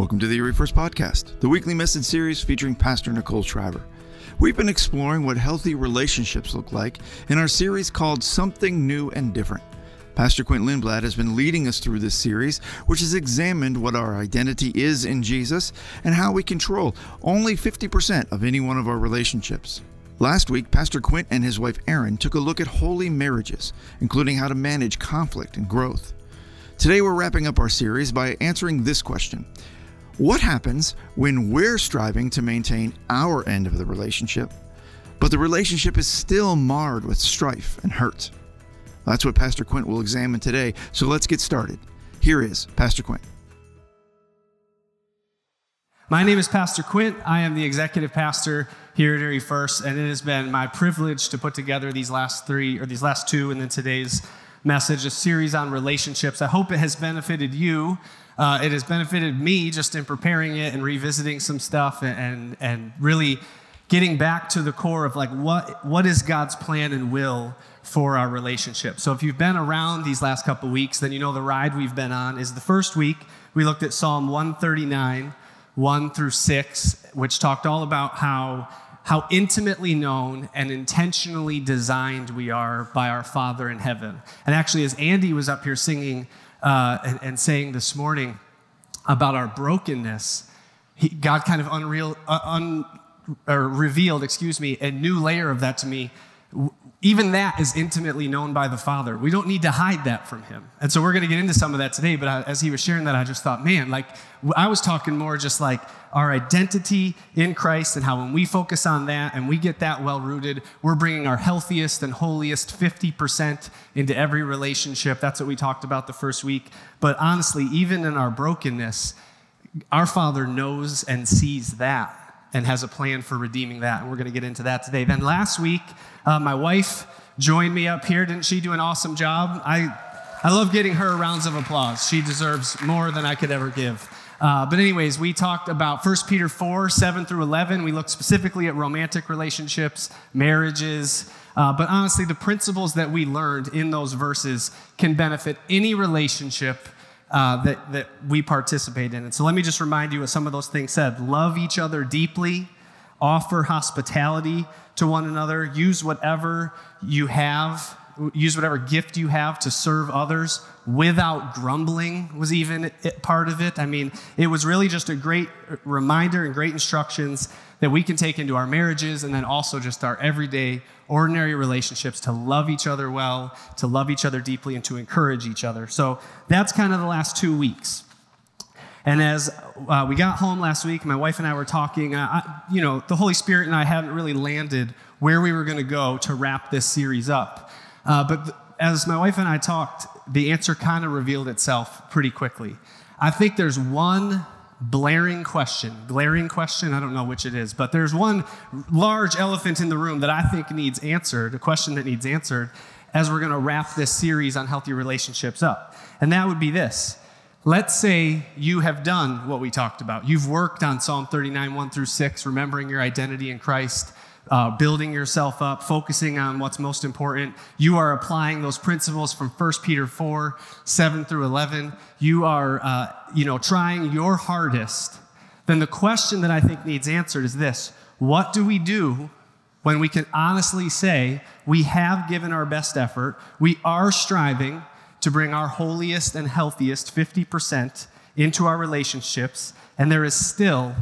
Welcome to the Erie First Podcast, the weekly message series featuring Pastor Nicole Shriver. We've been exploring what healthy relationships look like in our series called Something New and Different. Pastor Quint Lindblad has been leading us through this series, which has examined what our identity is in Jesus and how we control only 50% of any one of our relationships. Last week, Pastor Quint and his wife Erin took a look at holy marriages, including how to manage conflict and growth. Today, we're wrapping up our series by answering this question What happens when we're striving to maintain our end of the relationship, but the relationship is still marred with strife and hurt? That's what Pastor Quint will examine today, so let's get started. Here is Pastor Quint. My name is Pastor Quint. I am the executive pastor here at Erie First, and it has been my privilege to put together these last three, or these last two, and then today's message, a series on relationships. I hope it has benefited you. Uh, it has benefited me just in preparing it and revisiting some stuff and, and, and really getting back to the core of like what, what is God's plan and will for our relationship. So if you've been around these last couple weeks, then you know the ride we've been on is the first week we looked at Psalm 139 1 through 6, which talked all about how, how intimately known and intentionally designed we are by our Father in heaven. And actually, as Andy was up here singing uh, and, and, saying this morning about our brokenness, he, God kind of unreal, uh, un, revealed, excuse me, a new layer of that to me even that is intimately known by the Father. We don't need to hide that from Him. And so we're going to get into some of that today. But I, as he was sharing that, I just thought, man, like I was talking more just like our identity in Christ and how when we focus on that and we get that well rooted, we're bringing our healthiest and holiest 50% into every relationship. That's what we talked about the first week. But honestly, even in our brokenness, our Father knows and sees that and has a plan for redeeming that. And we're going to get into that today. Then last week, uh, my wife joined me up here. Didn't she do an awesome job? I, I love getting her rounds of applause. She deserves more than I could ever give. Uh, but, anyways, we talked about 1 Peter 4 7 through 11. We looked specifically at romantic relationships, marriages. Uh, but honestly, the principles that we learned in those verses can benefit any relationship uh, that, that we participate in. And so let me just remind you what some of those things said. Love each other deeply, offer hospitality to one another, use whatever you have, use whatever gift you have to serve others without grumbling, was even part of it. I mean, it was really just a great reminder and great instructions that we can take into our marriages and then also just our everyday, ordinary relationships to love each other well, to love each other deeply, and to encourage each other. So that's kind of the last two weeks. And as uh, we got home last week, my wife and I were talking. Uh, I, you know, the Holy Spirit and I hadn't really landed where we were going to go to wrap this series up. Uh, but as my wife and I talked, the answer kind of revealed itself pretty quickly. I think there's one blaring question, glaring question, I don't know which it is, but there's one large elephant in the room that I think needs answered, a question that needs answered as we're going to wrap this series on healthy relationships up. And that would be this. Let's say you have done what we talked about. You've worked on Psalm 39, 1 through 6, remembering your identity in Christ uh, building yourself up, focusing on what's most important. You are applying those principles from 1 Peter 4, 7 through 11. You are, uh, you know, trying your hardest. Then the question that I think needs answered is this What do we do when we can honestly say we have given our best effort, we are striving to bring our holiest and healthiest 50% into our relationships, and there is still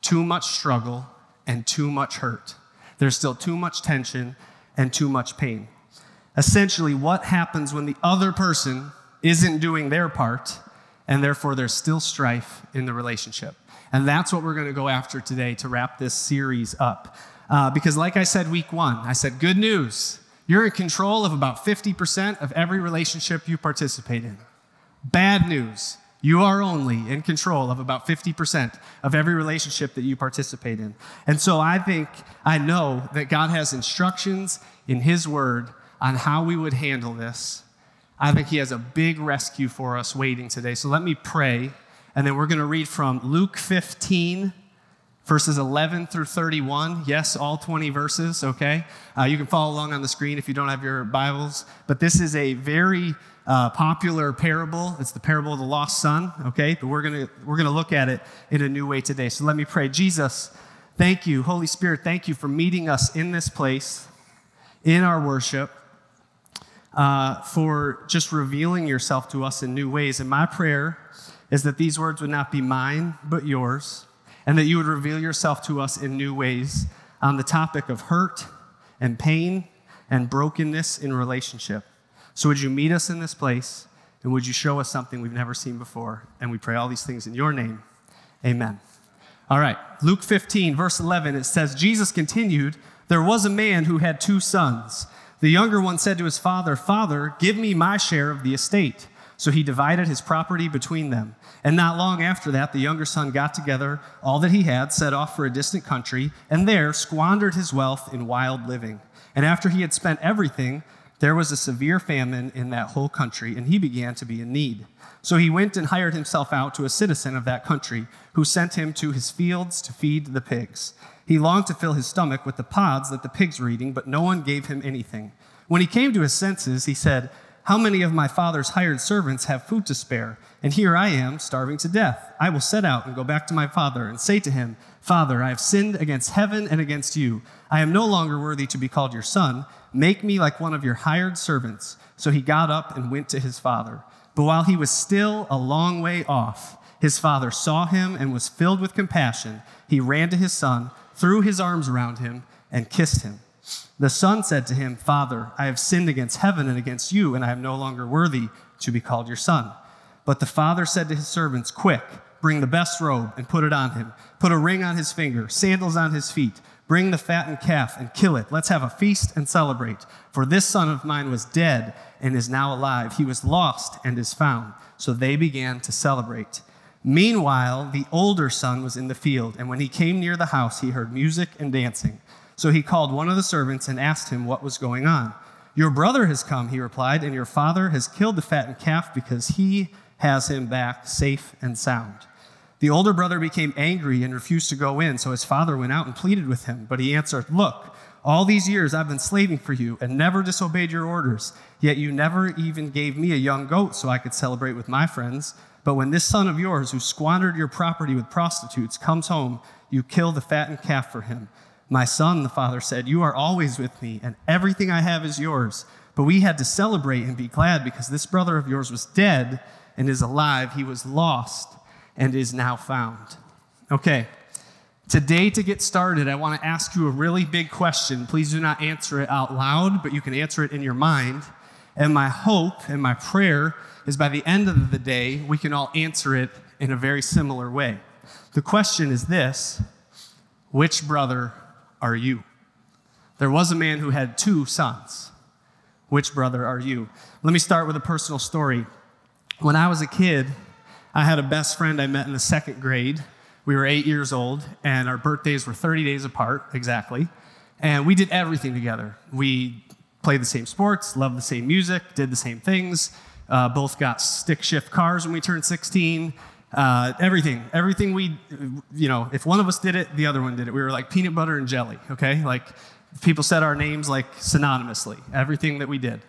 too much struggle and too much hurt? There's still too much tension and too much pain. Essentially, what happens when the other person isn't doing their part, and therefore there's still strife in the relationship? And that's what we're going to go after today to wrap this series up. Uh, because, like I said, week one, I said, good news. You're in control of about 50% of every relationship you participate in. Bad news. You are only in control of about 50% of every relationship that you participate in. And so I think, I know that God has instructions in His Word on how we would handle this. I think He has a big rescue for us waiting today. So let me pray, and then we're going to read from Luke 15, verses 11 through 31. Yes, all 20 verses, okay? Uh, you can follow along on the screen if you don't have your Bibles. But this is a very uh, popular parable. It's the parable of the lost son, okay? But we're going to we're going to look at it in a new way today. So let me pray. Jesus, thank you. Holy Spirit, thank you for meeting us in this place, in our worship. Uh, for just revealing yourself to us in new ways. And my prayer is that these words would not be mine, but yours and that you would reveal yourself to us in new ways on the topic of hurt and pain and brokenness in relationship. So, would you meet us in this place and would you show us something we've never seen before? And we pray all these things in your name. Amen. All right, Luke 15, verse 11, it says, Jesus continued, There was a man who had two sons. The younger one said to his father, Father, give me my share of the estate. So he divided his property between them. And not long after that, the younger son got together all that he had, set off for a distant country, and there squandered his wealth in wild living. And after he had spent everything, there was a severe famine in that whole country, and he began to be in need. So he went and hired himself out to a citizen of that country, who sent him to his fields to feed the pigs. He longed to fill his stomach with the pods that the pigs were eating, but no one gave him anything. When he came to his senses, he said, how many of my father's hired servants have food to spare? And here I am, starving to death. I will set out and go back to my father and say to him, Father, I have sinned against heaven and against you. I am no longer worthy to be called your son. Make me like one of your hired servants. So he got up and went to his father. But while he was still a long way off, his father saw him and was filled with compassion. He ran to his son, threw his arms around him, and kissed him. The son said to him, Father, I have sinned against heaven and against you, and I am no longer worthy to be called your son. But the father said to his servants, Quick, bring the best robe and put it on him. Put a ring on his finger, sandals on his feet. Bring the fattened calf and kill it. Let's have a feast and celebrate. For this son of mine was dead and is now alive. He was lost and is found. So they began to celebrate. Meanwhile, the older son was in the field, and when he came near the house, he heard music and dancing. So he called one of the servants and asked him what was going on. Your brother has come, he replied, and your father has killed the fattened calf because he has him back safe and sound. The older brother became angry and refused to go in, so his father went out and pleaded with him. But he answered, Look, all these years I've been slaving for you and never disobeyed your orders, yet you never even gave me a young goat so I could celebrate with my friends. But when this son of yours, who squandered your property with prostitutes, comes home, you kill the fattened calf for him. My son, the father said, You are always with me, and everything I have is yours. But we had to celebrate and be glad because this brother of yours was dead and is alive. He was lost and is now found. Okay, today to get started, I want to ask you a really big question. Please do not answer it out loud, but you can answer it in your mind. And my hope and my prayer is by the end of the day, we can all answer it in a very similar way. The question is this Which brother are you? There was a man who had two sons. Which brother are you? Let me start with a personal story. When I was a kid, I had a best friend I met in the second grade. We were eight years old, and our birthdays were 30 days apart, exactly. And we did everything together. We played the same sports, loved the same music, did the same things, uh, both got stick shift cars when we turned 16, uh, everything, everything we, you know, if one of us did it, the other one did it. We were like peanut butter and jelly, okay? Like people said our names like synonymously, everything that we did.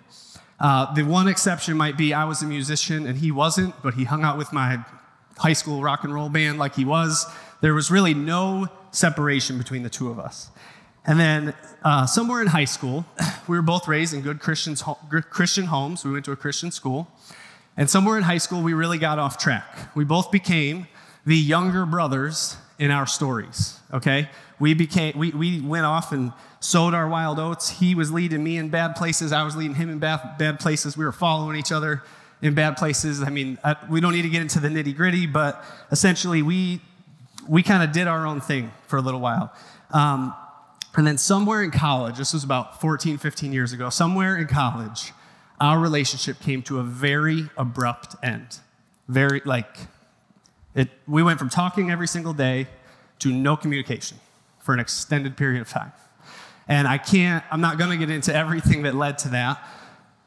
Uh, the one exception might be I was a musician and he wasn't, but he hung out with my high school rock and roll band like he was. There was really no separation between the two of us. And then uh, somewhere in high school, we were both raised in good Christians, Christian homes. We went to a Christian school. And somewhere in high school, we really got off track. We both became the younger brothers in our stories, okay? We, became, we, we went off and sowed our wild oats. He was leading me in bad places, I was leading him in bad, bad places. We were following each other in bad places. I mean, I, we don't need to get into the nitty gritty, but essentially, we, we kind of did our own thing for a little while. Um, and then somewhere in college, this was about 14, 15 years ago, somewhere in college, our relationship came to a very abrupt end. Very, like, it, we went from talking every single day to no communication for an extended period of time. And I can't, I'm not going to get into everything that led to that,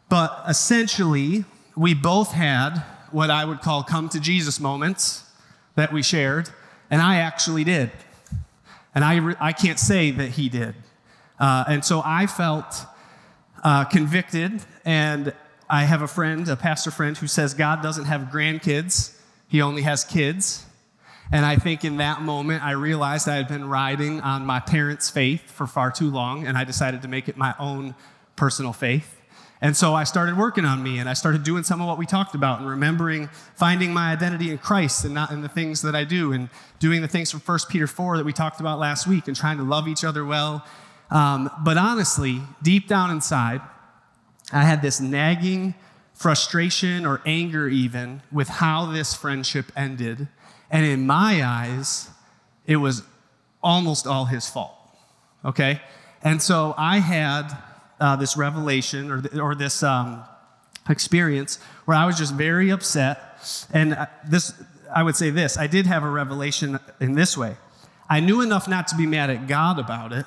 but essentially, we both had what I would call come to Jesus moments that we shared, and I actually did. And I, re- I can't say that he did. Uh, and so I felt uh, convicted, and I have a friend, a pastor friend, who says God doesn't have grandkids, he only has kids. And I think in that moment, I realized I had been riding on my parents' faith for far too long, and I decided to make it my own personal faith. And so I started working on me and I started doing some of what we talked about and remembering finding my identity in Christ and not in the things that I do and doing the things from 1 Peter 4 that we talked about last week and trying to love each other well. Um, but honestly, deep down inside, I had this nagging frustration or anger even with how this friendship ended. And in my eyes, it was almost all his fault. Okay? And so I had uh, this revelation or, th- or this um, experience where I was just very upset. And uh, this, I would say this I did have a revelation in this way. I knew enough not to be mad at God about it,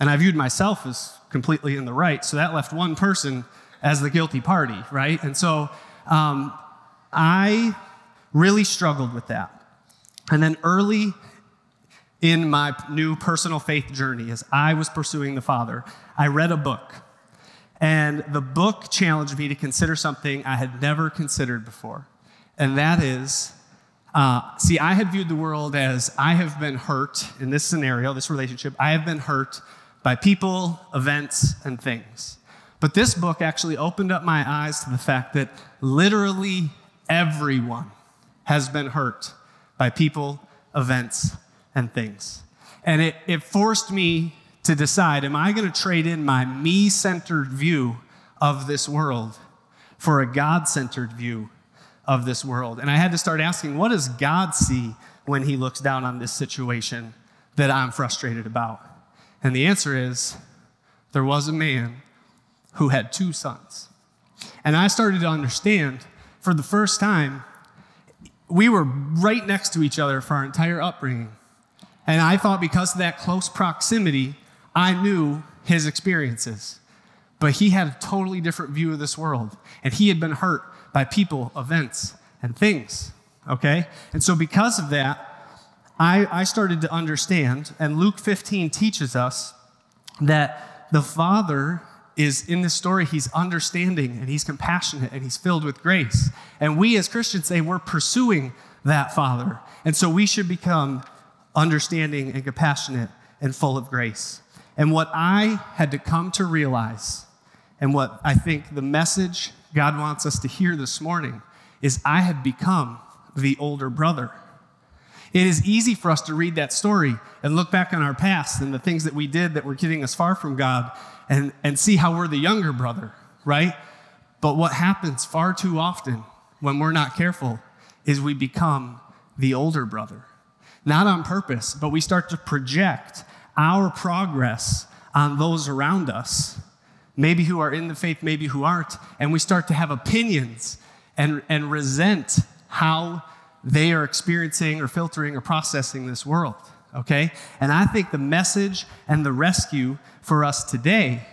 and I viewed myself as completely in the right. So that left one person as the guilty party, right? And so um, I really struggled with that. And then early in my new personal faith journey, as I was pursuing the Father, I read a book. And the book challenged me to consider something I had never considered before. And that is uh, see, I had viewed the world as I have been hurt in this scenario, this relationship, I have been hurt by people, events, and things. But this book actually opened up my eyes to the fact that literally everyone has been hurt by people, events, and things. And it, it forced me to decide am I going to trade in my me centered view of this world for a God centered view of this world? And I had to start asking, what does God see when He looks down on this situation that I'm frustrated about? And the answer is there was a man who had two sons. And I started to understand for the first time, we were right next to each other for our entire upbringing. And I thought because of that close proximity, I knew his experiences. But he had a totally different view of this world. And he had been hurt by people, events, and things. Okay? And so, because of that, I, I started to understand, and Luke 15 teaches us that the Father is in this story, he's understanding and he's compassionate and he's filled with grace. And we as Christians say we're pursuing that Father. And so we should become understanding and compassionate and full of grace. And what I had to come to realize, and what I think the message God wants us to hear this morning, is I have become the older brother. It is easy for us to read that story and look back on our past and the things that we did that were getting us far from God and, and see how we're the younger brother, right? But what happens far too often when we're not careful is we become the older brother. Not on purpose, but we start to project our progress on those around us, maybe who are in the faith, maybe who aren't, and we start to have opinions and, and resent how they are experiencing or filtering or processing this world, okay? And I think the message and the rescue for us today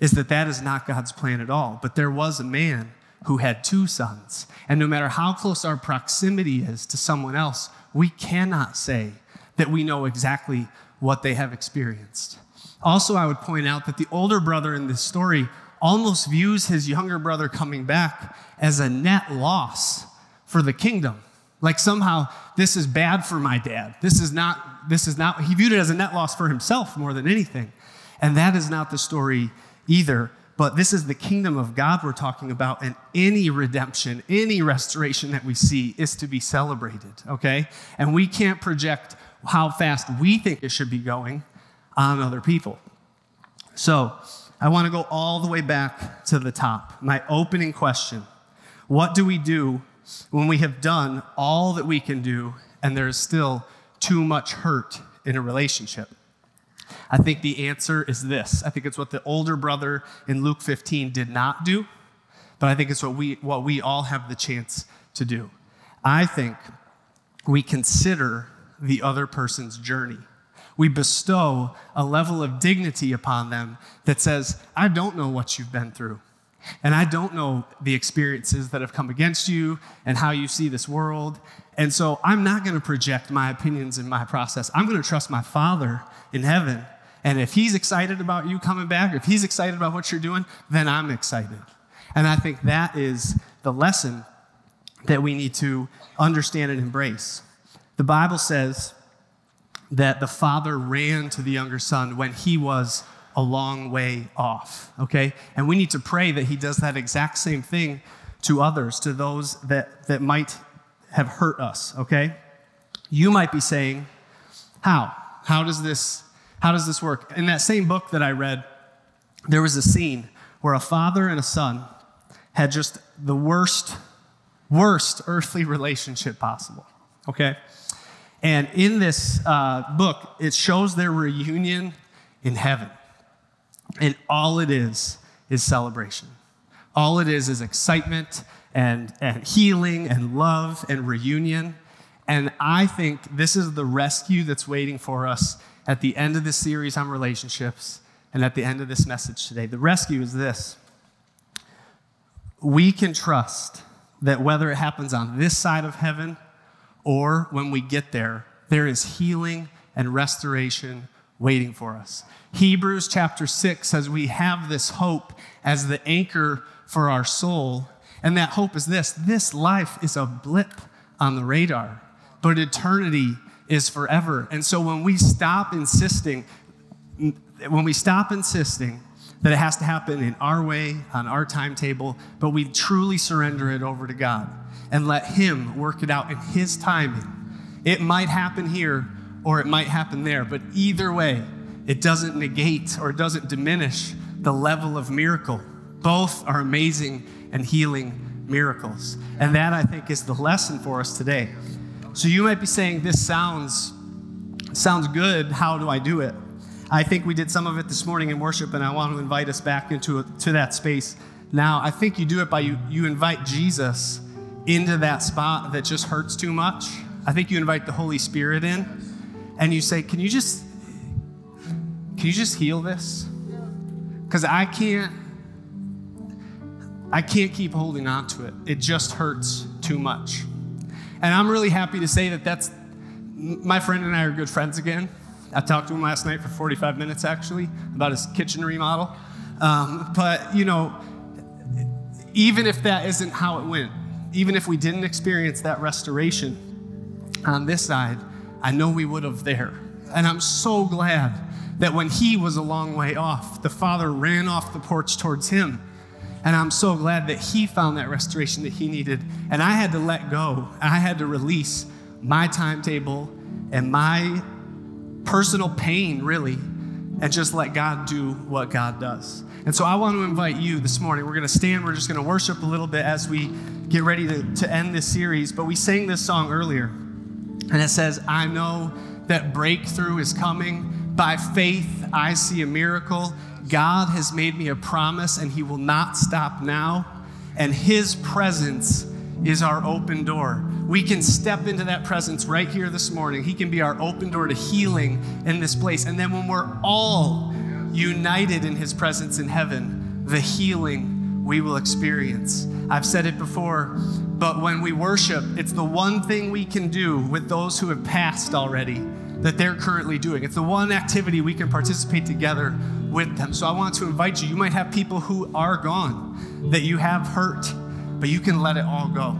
is that that is not God's plan at all. But there was a man who had two sons. And no matter how close our proximity is to someone else, we cannot say that we know exactly what they have experienced. Also, I would point out that the older brother in this story almost views his younger brother coming back as a net loss for the kingdom. Like somehow this is bad for my dad. This is not, this is not, he viewed it as a net loss for himself more than anything. And that is not the story either. But this is the kingdom of God we're talking about, and any redemption, any restoration that we see is to be celebrated, okay? And we can't project how fast we think it should be going on other people. So, I want to go all the way back to the top. My opening question What do we do when we have done all that we can do and there is still too much hurt in a relationship? I think the answer is this. I think it's what the older brother in Luke 15 did not do, but I think it's what we, what we all have the chance to do. I think we consider the other person's journey. We bestow a level of dignity upon them that says, I don't know what you've been through. And I don't know the experiences that have come against you and how you see this world. And so I'm not going to project my opinions in my process. I'm going to trust my Father in heaven. And if He's excited about you coming back, if He's excited about what you're doing, then I'm excited. And I think that is the lesson that we need to understand and embrace. The Bible says that the father ran to the younger son when he was a long way off, okay? And we need to pray that he does that exact same thing to others, to those that, that might have hurt us, okay? You might be saying, How? How does this how does this work? In that same book that I read, there was a scene where a father and a son had just the worst, worst earthly relationship possible, okay? And in this uh, book, it shows their reunion in heaven. And all it is is celebration. All it is is excitement and, and healing and love and reunion. And I think this is the rescue that's waiting for us at the end of this series on relationships and at the end of this message today. The rescue is this we can trust that whether it happens on this side of heaven or when we get there, there is healing and restoration waiting for us. Hebrews chapter 6 says we have this hope as the anchor for our soul. And that hope is this this life is a blip on the radar, but eternity is forever. And so when we stop insisting, when we stop insisting that it has to happen in our way, on our timetable, but we truly surrender it over to God and let Him work it out in His timing. It might happen here or it might happen there, but either way, it doesn't negate or it doesn't diminish the level of miracle. Both are amazing and healing miracles. And that, I think, is the lesson for us today. So you might be saying, This sounds, sounds good. How do I do it? I think we did some of it this morning in worship, and I want to invite us back into to that space now. I think you do it by you, you invite Jesus into that spot that just hurts too much. I think you invite the Holy Spirit in, and you say, Can you just can you just heal this? Because I can't, I can't keep holding on to it. It just hurts too much. And I'm really happy to say that that's, my friend and I are good friends again. I talked to him last night for 45 minutes actually about his kitchen remodel. Um, but, you know, even if that isn't how it went, even if we didn't experience that restoration on this side, I know we would have there. And I'm so glad that when he was a long way off, the Father ran off the porch towards him. And I'm so glad that he found that restoration that he needed. And I had to let go, I had to release my timetable and my personal pain, really, and just let God do what God does. And so I want to invite you this morning. We're going to stand, we're just going to worship a little bit as we get ready to, to end this series. But we sang this song earlier, and it says, I know that breakthrough is coming by faith, I see a miracle. God has made me a promise, and He will not stop now. And His presence is our open door. We can step into that presence right here this morning. He can be our open door to healing in this place. And then when we're all united in His presence in heaven, the healing we will experience. I've said it before, but when we worship, it's the one thing we can do with those who have passed already that they're currently doing. It's the one activity we can participate together with them. So I want to invite you. You might have people who are gone that you have hurt, but you can let it all go.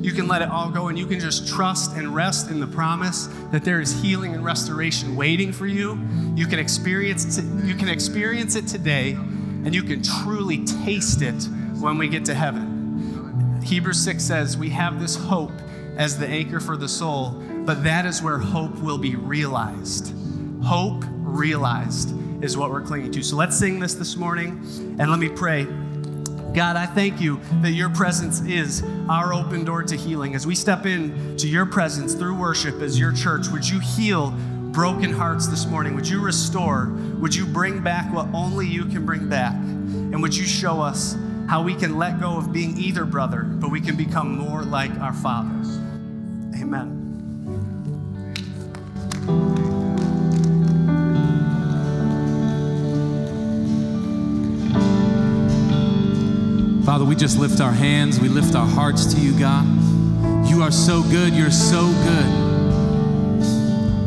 You can let it all go and you can just trust and rest in the promise that there is healing and restoration waiting for you. You can experience you can experience it today and you can truly taste it when we get to heaven. Hebrews 6 says, We have this hope as the anchor for the soul but that is where hope will be realized. Hope realized is what we're clinging to. So let's sing this this morning and let me pray. God, I thank you that your presence is our open door to healing. As we step in to your presence through worship as your church, would you heal broken hearts this morning? Would you restore? Would you bring back what only you can bring back? And would you show us how we can let go of being either brother, but we can become more like our fathers? Amen. Father, we just lift our hands, we lift our hearts to you, God. You are so good, you're so good.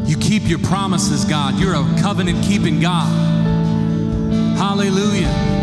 You keep your promises, God. You're a covenant keeping God. Hallelujah.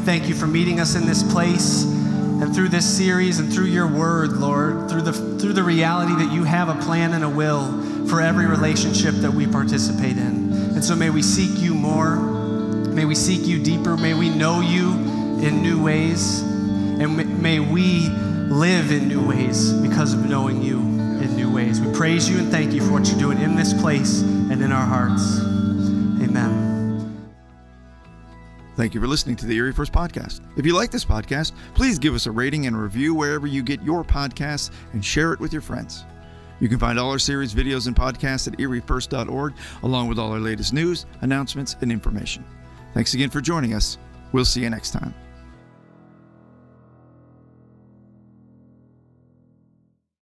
Thank you for meeting us in this place and through this series and through your word, Lord, through the, through the reality that you have a plan and a will for every relationship that we participate in. And so may we seek you more. May we seek you deeper. May we know you in new ways. And may we live in new ways because of knowing you in new ways. We praise you and thank you for what you're doing in this place and in our hearts. Amen. Thank you for listening to the Erie First Podcast. If you like this podcast, please give us a rating and a review wherever you get your podcasts and share it with your friends. You can find all our series videos and podcasts at eriefirst.org, along with all our latest news, announcements, and information. Thanks again for joining us. We'll see you next time.